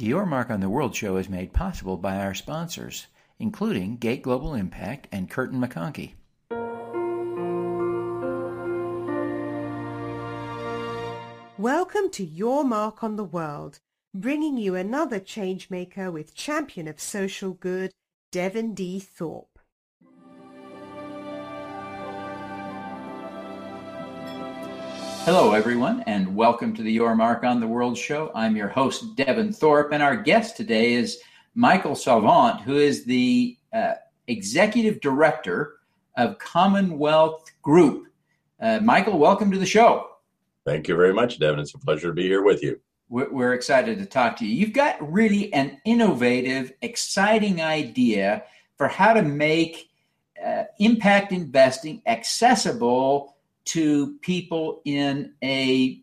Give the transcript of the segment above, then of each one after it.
The Your Mark on the World show is made possible by our sponsors, including Gate Global Impact and Kirton McConkie. Welcome to Your Mark on the World, bringing you another changemaker with champion of social good, Devin D. Thorpe. Hello, everyone, and welcome to the Your Mark on the World show. I'm your host, Devin Thorpe, and our guest today is Michael Sauvante, who is the uh, executive director of Commonwealth Group. Uh, Michael, welcome to the show. Thank you very much, Devin. It's a pleasure to be here with you. We're, we're excited to talk to you. You've got really an innovative, exciting idea for how to make uh, impact investing accessible to people in a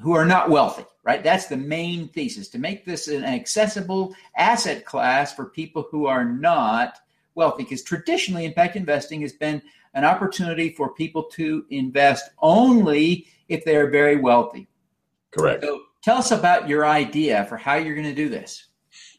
who are not wealthy right? That's the main thesis to make this an accessible asset class for people who are not wealthy because traditionally impact investing has been an opportunity for people to invest only if they're very wealthy. Correct. So tell us about your idea for how you're going to do this.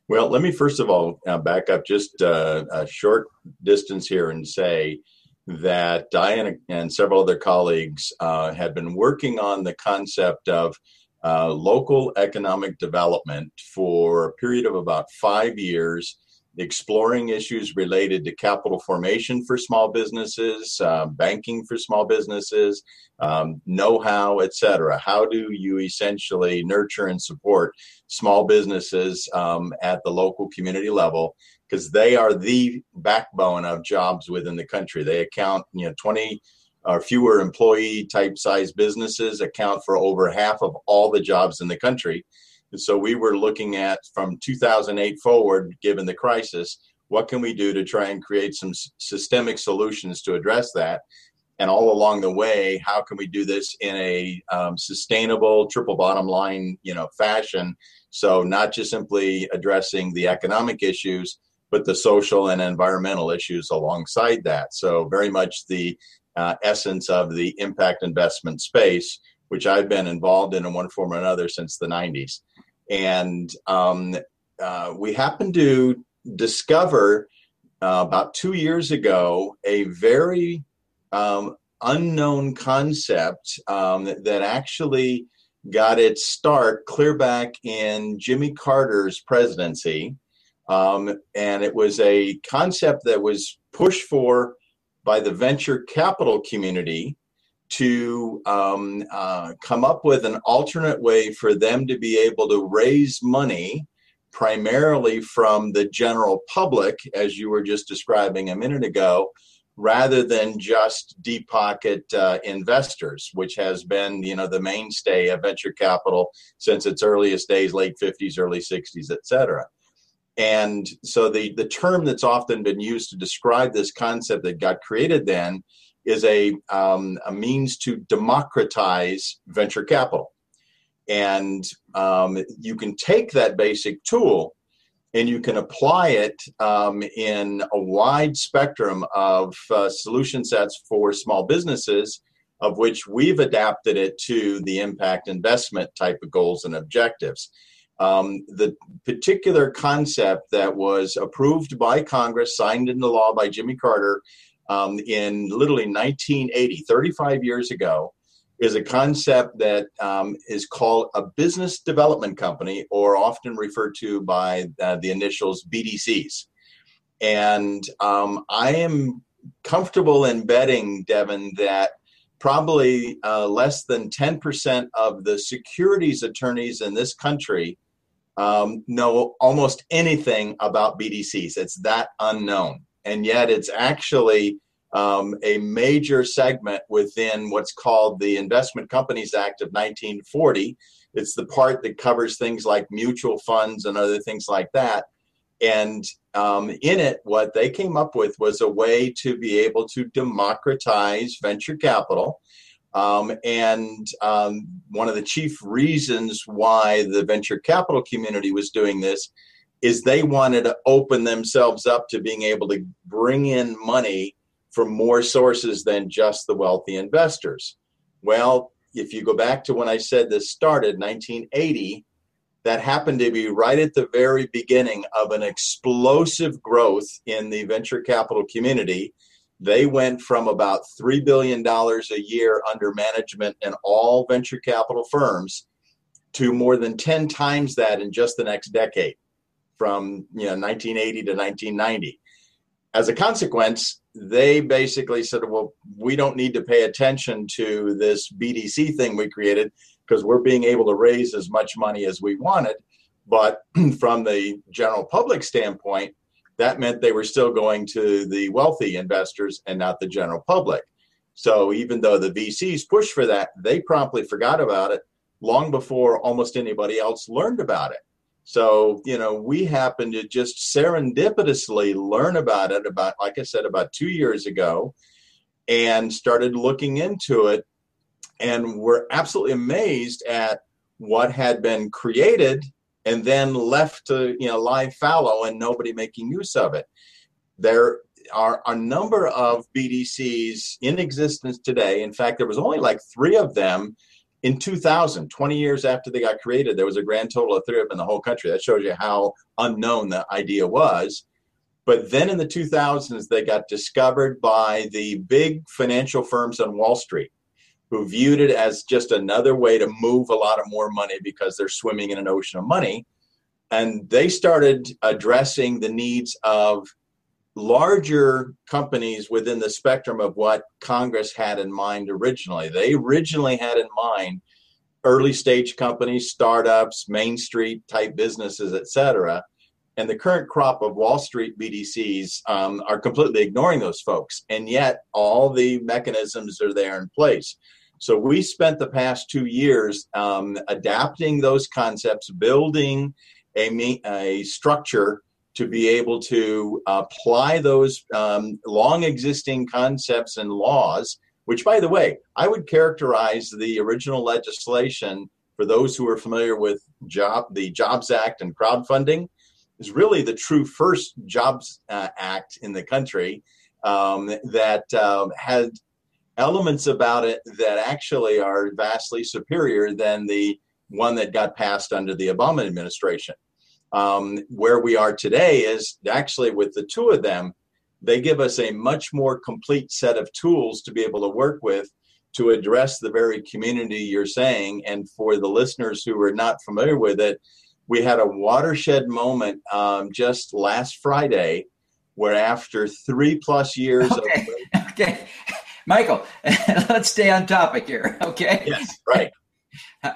Well let me first of all uh, back up just uh, a short distance here and say that Diana and several other colleagues uh, had been working on the concept of uh, local economic development for a period of about five years, exploring issues related to capital formation for small businesses, uh, banking for small businesses, um, know-how, etc. How do you essentially nurture and support small businesses um, at the local community level? because they are the backbone of jobs within the country. They account, you know, 20 or fewer employee type size businesses account for over half of all the jobs in the country. And so we were looking at from 2008 forward, given the crisis, what can we do to try and create some systemic solutions to address that? And all along the way, how can we do this in a um, sustainable, triple bottom line, you know, fashion? So not just simply addressing the economic issues, but the social and environmental issues alongside that. So, very much the uh, essence of the impact investment space, which I've been involved in in one form or another since the 90s. And um, uh, we happened to discover uh, about two years ago a very um, unknown concept um, that actually got its start clear back in Jimmy Carter's presidency. Um, and it was a concept that was pushed for by the venture capital community to um, uh, come up with an alternate way for them to be able to raise money primarily from the general public, as you were just describing a minute ago, rather than just deep pocket uh, investors, which has been you know the mainstay of venture capital since its earliest days, late 50s, early 60s, et cetera. And so the, the term that's often been used to describe this concept that got created then is a, um, a means to democratize venture capital. And um, you can take that basic tool and you can apply it um, in a wide spectrum of uh, solution sets for small businesses, of which we've adapted it to the impact investment type of goals and objectives. Um, the particular concept that was approved by Congress, signed into law by Jimmy Carter um, in literally 1980, 35 years ago, is a concept that um, is called a business development company, or often referred to by uh, the initials BDCs. And um, I am comfortable in betting, Devin, that probably uh, less than 10% of the securities attorneys in this country um, know almost anything about BDCs. It's that unknown. And yet it's actually um, a major segment within what's called the Investment Companies Act of 1940. It's the part that covers things like mutual funds and other things like that. And um, in it, what they came up with was a way to be able to democratize venture capital um, and um, one of the chief reasons why the venture capital community was doing this is they wanted to open themselves up to being able to bring in money from more sources than just the wealthy investors. Well, if you go back to when I said this started, 1980, that happened to be right at the very beginning of an explosive growth in the venture capital community. They went from about $3 billion a year under management in all venture capital firms to more than 10 times that in just the next decade from you know 1980 to 1990 as a consequence they basically said well we don't need to pay attention to this bdc thing we created because we're being able to raise as much money as we wanted. But from the general public standpoint, that meant they were still going to the wealthy investors and not the general public. So even though the VCs pushed for that, they promptly forgot about it long before almost anybody else learned about it. So, you know, we happened to just serendipitously learn about it about, like I said, about two years ago and started looking into it and were absolutely amazed at what had been created and then left to you know lie fallow and nobody making use of it. There are a number of BDCs in existence today. In fact, there was only like three of them in 2000, 20 years after they got created. There was a grand total of three of them in the whole country. That shows you how unknown the idea was. But then in the 2000s, they got discovered by the big financial firms on Wall Street who viewed it as just another way to move a lot of more money because they're swimming in an ocean of money. And they started addressing the needs of larger companies within the spectrum of what Congress had in mind originally. They originally had in mind early stage companies, startups, Main Street type businesses, et cetera. And the current crop of Wall Street BDCs um, are completely ignoring those folks. And yet, all the mechanisms are there in place. So we spent the past two years um, adapting those concepts, building a, a structure to be able to apply those um, long existing concepts and laws, which, by the way, I would characterize the original legislation for those who are familiar with job, the Jobs Act and crowdfunding is really the true first Jobs uh, Act in the country um, that uh, had elements about it that actually are vastly superior than the one that got passed under the Obama administration. Um, where we are today is actually with the two of them, they give us a much more complete set of tools to be able to work with to address the very community you're saying. And for the listeners who are not familiar with it, we had a watershed moment um, just last Friday where after three plus years okay. of okay Michael, let's stay on topic here, okay? Yes, right.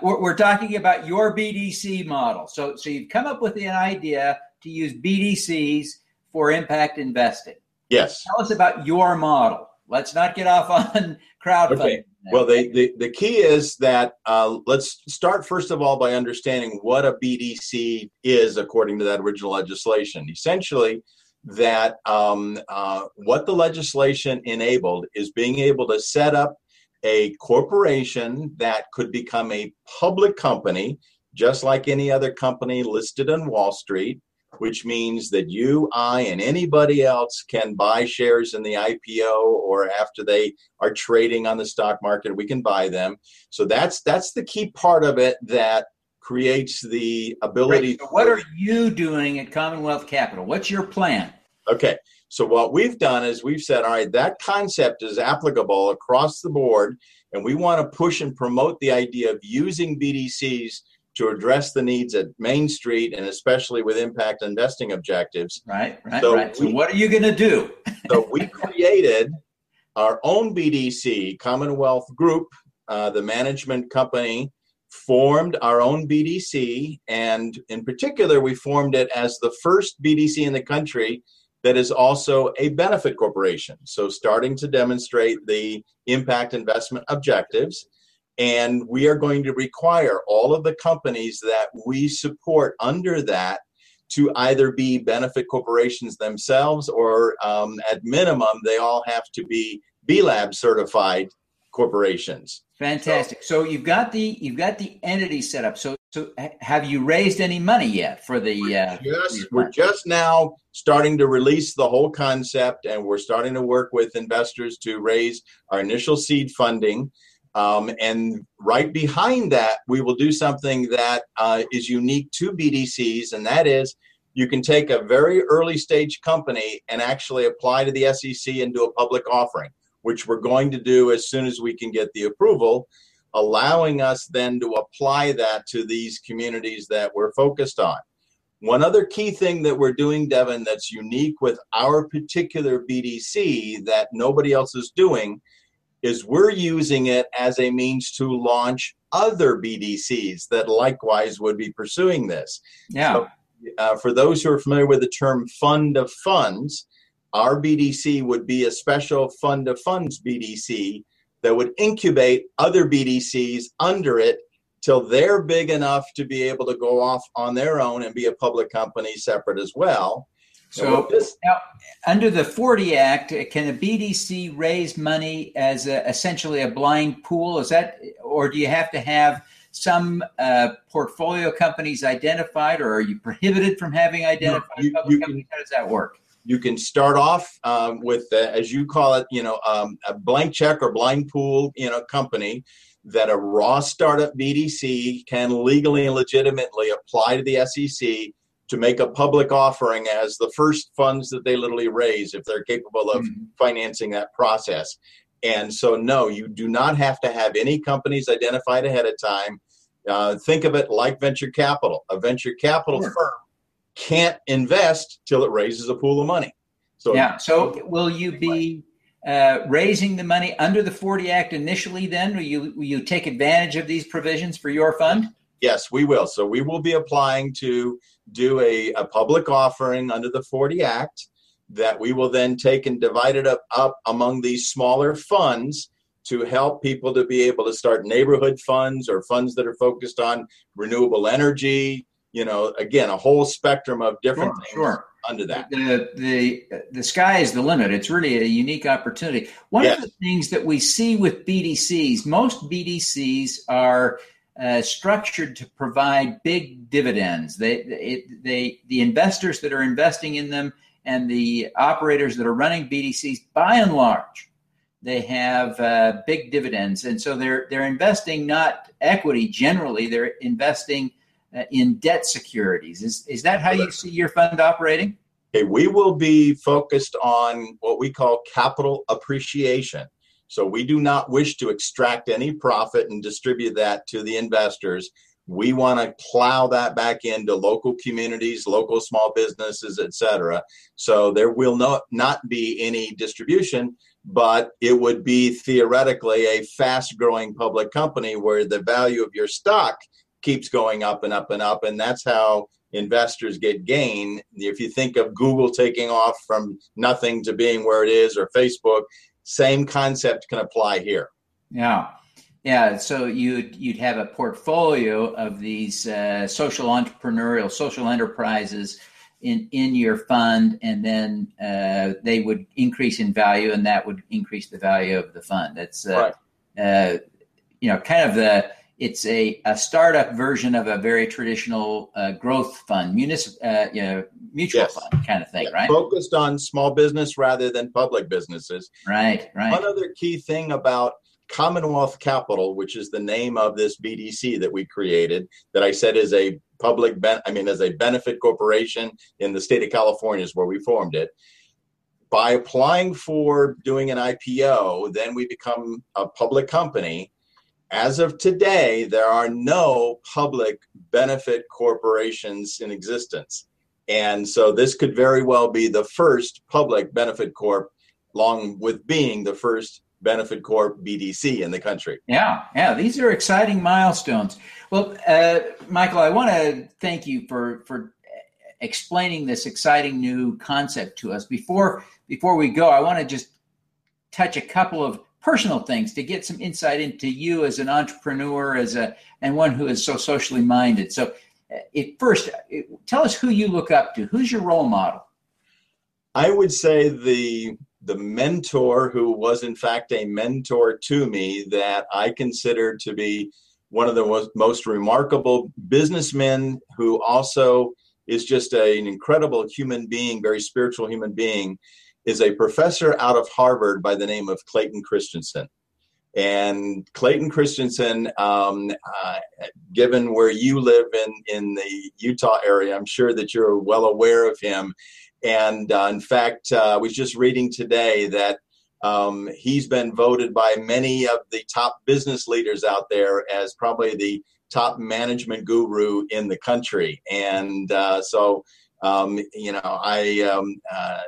We're, we're talking about your BDC model. So, so you've come up with an idea to use BDCs for impact investing. Yes. Tell us about your model. Let's not get off on crowdfunding. Okay. Well, the, the, the key is that uh, let's start first of all by understanding what a BDC is according to that original legislation. Essentially, that um, uh, what the legislation enabled is being able to set up a corporation that could become a public company, just like any other company listed on Wall Street, which means that you, I, and anybody else can buy shares in the IPO or after they are trading on the stock market, we can buy them. So that's that's the key part of it that creates the ability. Right. So what are you doing at Commonwealth Capital? What's your plan? Okay, so what we've done is we've said, all right, that concept is applicable across the board, and we want to push and promote the idea of using BDCs to address the needs at Main Street and especially with impact investing objectives. Right, right, so right. We, so what are you going to do? so we created our own BDC, Commonwealth Group, uh, the management company formed our own BDC, and in particular, we formed it as the first BDC in the country that is also a benefit corporation. So, starting to demonstrate the impact investment objectives. And we are going to require all of the companies that we support under that to either be benefit corporations themselves or, um, at minimum, they all have to be B Lab certified corporations. Fantastic. So, so, you've got the you've got the entity set up. So so have you raised any money yet for the? We're, uh, just, we're just now starting to release the whole concept, and we're starting to work with investors to raise our initial seed funding. Um, and right behind that, we will do something that uh, is unique to BDCs, and that is you can take a very early stage company and actually apply to the SEC and do a public offering, which we're going to do as soon as we can get the approval, allowing us then to apply that to these communities that we're focused on. One other key thing that we're doing, Devin, that's unique with our particular BDC that nobody else is doing is we're using it as a means to launch other BDCs that likewise would be pursuing this. Yeah. So, uh, for those who are familiar with the term fund of funds, our BDC would be a special fund of funds BDC that would incubate other BDCs under it till they're big enough to be able to go off on their own and be a public company separate as well. So now, under the 40 Act, can a BDC raise money as a, essentially a blind pool? Is that, or do you have to have some uh, portfolio companies identified, or are you prohibited from having identified you, public you companies? Can, How does that work? You can start off um, with, uh, as you call it, you know, um, a blank check or blind pool, you know, company that a raw startup BDC can legally and legitimately apply to the SEC to make a public offering as the first funds that they literally raise if they're capable of mm-hmm. financing that process. And so, no, you do not have to have any companies identified ahead of time. Uh, think of it like venture capital. A venture capital sure. firm can't invest till it raises a pool of money. So, yeah. So, will you be uh, raising the money under the 40 Act initially? Then will you will you take advantage of these provisions for your fund? Yes, we will. So we will be applying to do a, a public offering under the 40 Act that we will then take and divide it up, up among these smaller funds to help people to be able to start neighborhood funds or funds that are focused on renewable energy. You know, again, a whole spectrum of different sure, things sure. under that. The, the the sky is the limit. It's really a unique opportunity. One yes. of the things that we see with BDCs, most BDCs are uh, structured to provide big dividends. They, it, they, the investors that are investing in them and the operators that are running BDCs, by and large, they have uh, big dividends, and so they're they're investing not equity generally; they're investing Uh, in debt securities. Is is that how you see your fund operating? Okay, we will be focused on what we call capital appreciation. So we do not wish to extract any profit and distribute that to the investors. We want to plow that back into local communities, local small businesses, etc. So there will not, not be any distribution, but it would be theoretically a fast growing public company where the value of your stock keeps going up and up and up. And that's how investors get gain. If you think of Google taking off from nothing to being where it is, or Facebook, same concept can apply here. Yeah. Yeah, so you'd you'd have a portfolio of these uh, social entrepreneurial social enterprises in in your fund, and then uh, they would increase in value, and that would increase the value of the fund. That's uh, right. Uh, you know kind of the it's a, a startup version of a very traditional uh, growth fund, municipal, uh, you know, mutual yes. fund kind of thing, yeah. right? Focused on small business rather than public businesses. Right, right. One other key thing about Commonwealth Capital, which is the name of this BDC that we created, that I said is a public, ben- I mean, as a benefit corporation in the state of California is where we formed it. By applying for doing an IPO, then we become a public company as of today, there are no public benefit corporations in existence. And so this could very well be the first public benefit corp, along with being the first benefit corp BDC in the country. Yeah, yeah, these are exciting milestones. Well, uh, Michael, I want to thank you for for explaining this exciting new concept to us. Before before we go, I want to just touch a couple of personal things to get some insight into you as an entrepreneur, as a and one who is so socially minded. So, uh, it, first, it, tell us who you look up to. Who's your role model? I would say the the mentor who was in fact a mentor to me that I consider to be one of the most, most remarkable businessmen who also is just a, an incredible human being, very spiritual human being, is a professor out of Harvard by the name of Clayton Christensen. And Clayton Christensen, um, uh, given where you live in, in the Utah area, I'm sure that you're well aware of him. And uh, in fact, uh, I was just reading today that um, he's been voted by many of the top business leaders out there as probably the top management guru in the country. And uh, so, um, you know, I um, uh,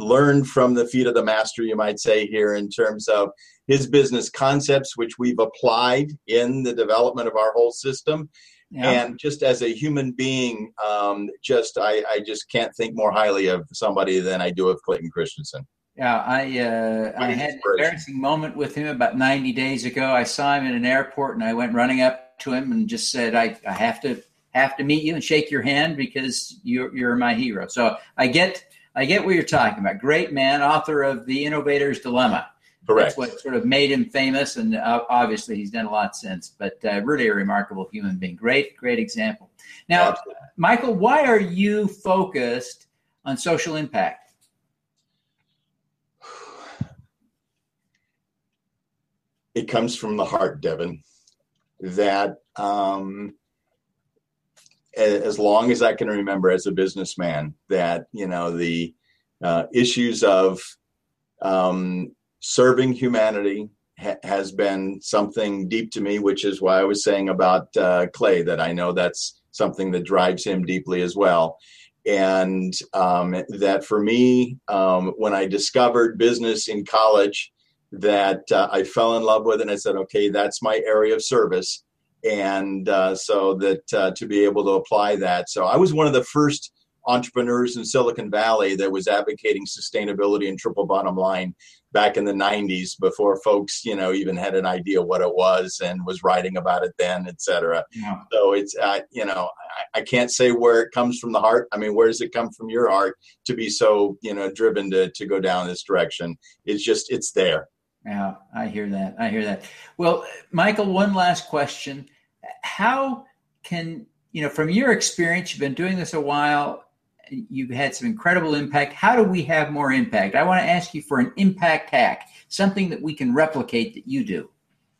learned from the feet of the master, you might say, here in terms of his business concepts, which we've applied in the development of our whole system. Yeah. And just as a human being, um, just I, I just can't think more highly of somebody than I do of Clayton Christensen. Yeah, I uh, I had an embarrassing moment with him about 90 days ago. I saw him in an airport, and I went running up to him and just said, "I, I have to have to meet you and shake your hand because you're you're my hero." So I get I get what you're talking about. Great man, author of The Innovator's Dilemma. Correct. That's what sort of made him famous, and uh, obviously he's done a lot since. But uh, really a remarkable human being. Great, great example. Now, Absolutely. Michael, why are you focused on social impact? It comes from the heart, Devin. That um, as long as I can remember as a businessman, that you know the uh, issues of um, serving humanity ha- has been something deep to me, which is why I was saying about uh, Clay that I know that's something that drives him deeply as well. And um, that for me, um, when I discovered business in college, that uh, I fell in love with, and I said, okay, that's my area of service and uh, so that uh, to be able to apply that. So I was one of the first entrepreneurs in Silicon Valley that was advocating sustainability and triple bottom line back in the 90s before folks you know even had an idea what it was and was writing about it then etc yeah. so it's uh, you know I, I, can't say where it comes from the heart i mean where does it come from your heart to be so you know driven to, to go down this direction it's just it's there yeah, I hear that. I hear that. Well, Michael, one last question. How can, you know, from your experience, you've been doing this a while, you've had some incredible impact. How do we have more impact? I want to ask you for an impact hack, something that we can replicate that you do.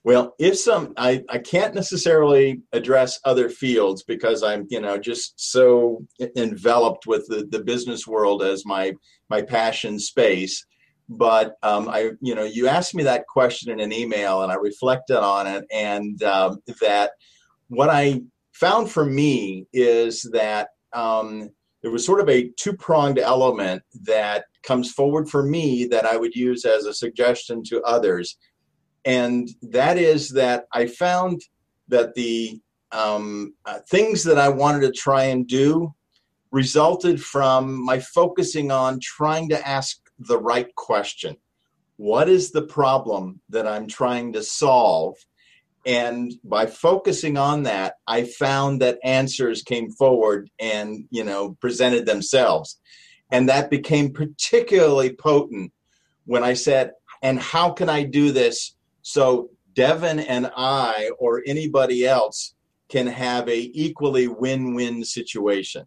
Well, if some, I, I can't necessarily address other fields because I'm, you know, just so enveloped with the, the business world as my my passion space but um, I, you know, you asked me that question in an email, and I reflected on it, and um, that what I found for me is that um, there was sort of a two-pronged element that comes forward for me that I would use as a suggestion to others, and that is that I found that the um, uh, things that I wanted to try and do resulted from my focusing on trying to ask the right question. What is the problem that I'm trying to solve? And by focusing on that, I found that answers came forward and, you know, presented themselves. And that became particularly potent when I said, and how can I do this so Devin and I or anybody else can have a equally win-win situation?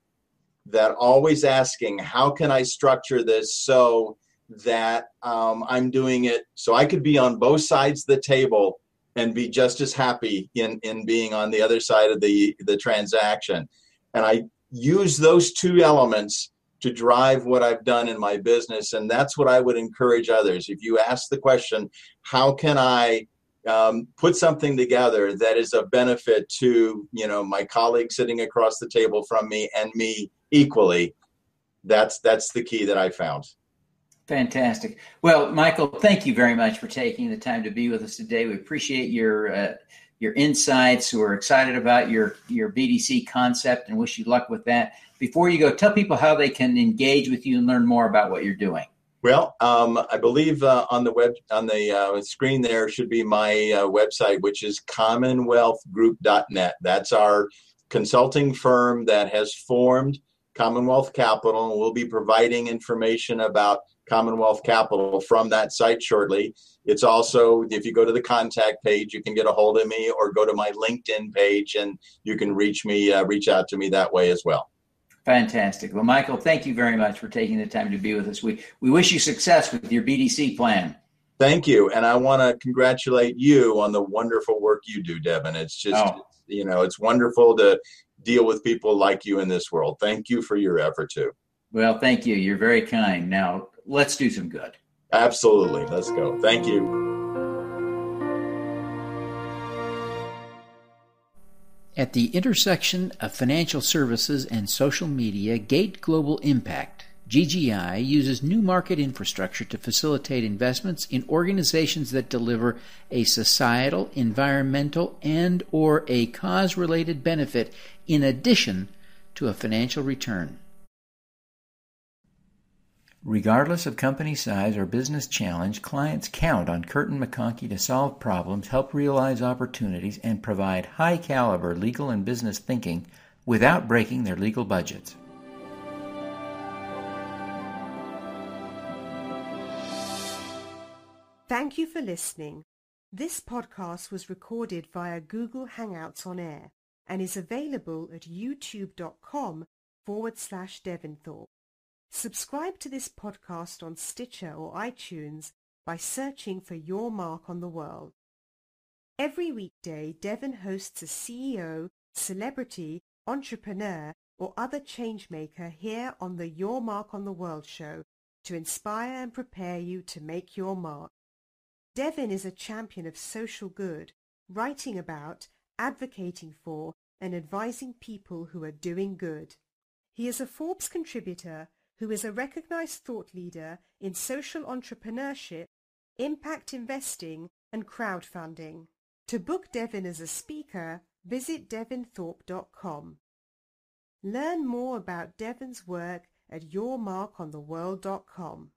That always asking, how can I structure this so that um, I'm doing it so I could be on both sides of the table and be just as happy in, in being on the other side of the, the transaction. And I use those two elements to drive what I've done in my business. And that's what I would encourage others. If you ask the question, how can I um, put something together that is of benefit to you know my colleague sitting across the table from me and me equally that's that's the key that i found Fantastic. Well, Michael, thank you very much for taking the time to be with us today. We appreciate your uh, your insights. We're excited about your your BDC concept and wish you luck with that. Before you go, tell people how they can engage with you and learn more about what you're doing. Well, um, I believe uh, on the web on the uh, screen there should be my uh, website, which is CommonwealthGroup.net. That's our consulting firm that has formed Commonwealth Capital, and we'll be providing information about Commonwealth Capital from that site shortly. It's also, if you go to the contact page, you can get a hold of me or go to my LinkedIn page and you can reach me, uh, reach out to me that way as well. Fantastic. Well, Michael, thank you very much for taking the time to be with us. We, we wish you success with your BDC plan. Thank you. And I want to congratulate you on the wonderful work you do, Devin. It's just, Oh. you know, it's wonderful to deal with people like you in this world. Thank you for your effort, too. Well, thank you. You're very kind. Now, let's do some good. Absolutely. Let's go. Thank you. At the intersection of financial services and social media, Gate Global Impact, GGI, uses new market infrastructure to facilitate investments in organizations that deliver a societal, environmental, and or a cause-related benefit in addition to a financial return. Regardless of company size or business challenge, clients count on Kirton McConkie to solve problems, help realize opportunities, and provide high caliber legal and business thinking without breaking their legal budgets. Thank you for listening. This podcast was recorded via Google Hangouts on Air and is available at youtube.com forward slash Devinthorpe. Subscribe to this podcast on Stitcher or iTunes by searching for Your Mark on the World. Every weekday, Devin hosts a CEO, celebrity, entrepreneur, or other changemaker here on the Your Mark on the World show to inspire and prepare you to make your mark. Devin is a champion of social good, writing about, advocating for, and advising people who are doing good. He is a Forbes contributor who is a recognized thought leader in social entrepreneurship, impact investing, and crowdfunding. To book Devin as a speaker, visit devinthorpe.com. Learn more about Devin's work at yourmarkontheworld.com.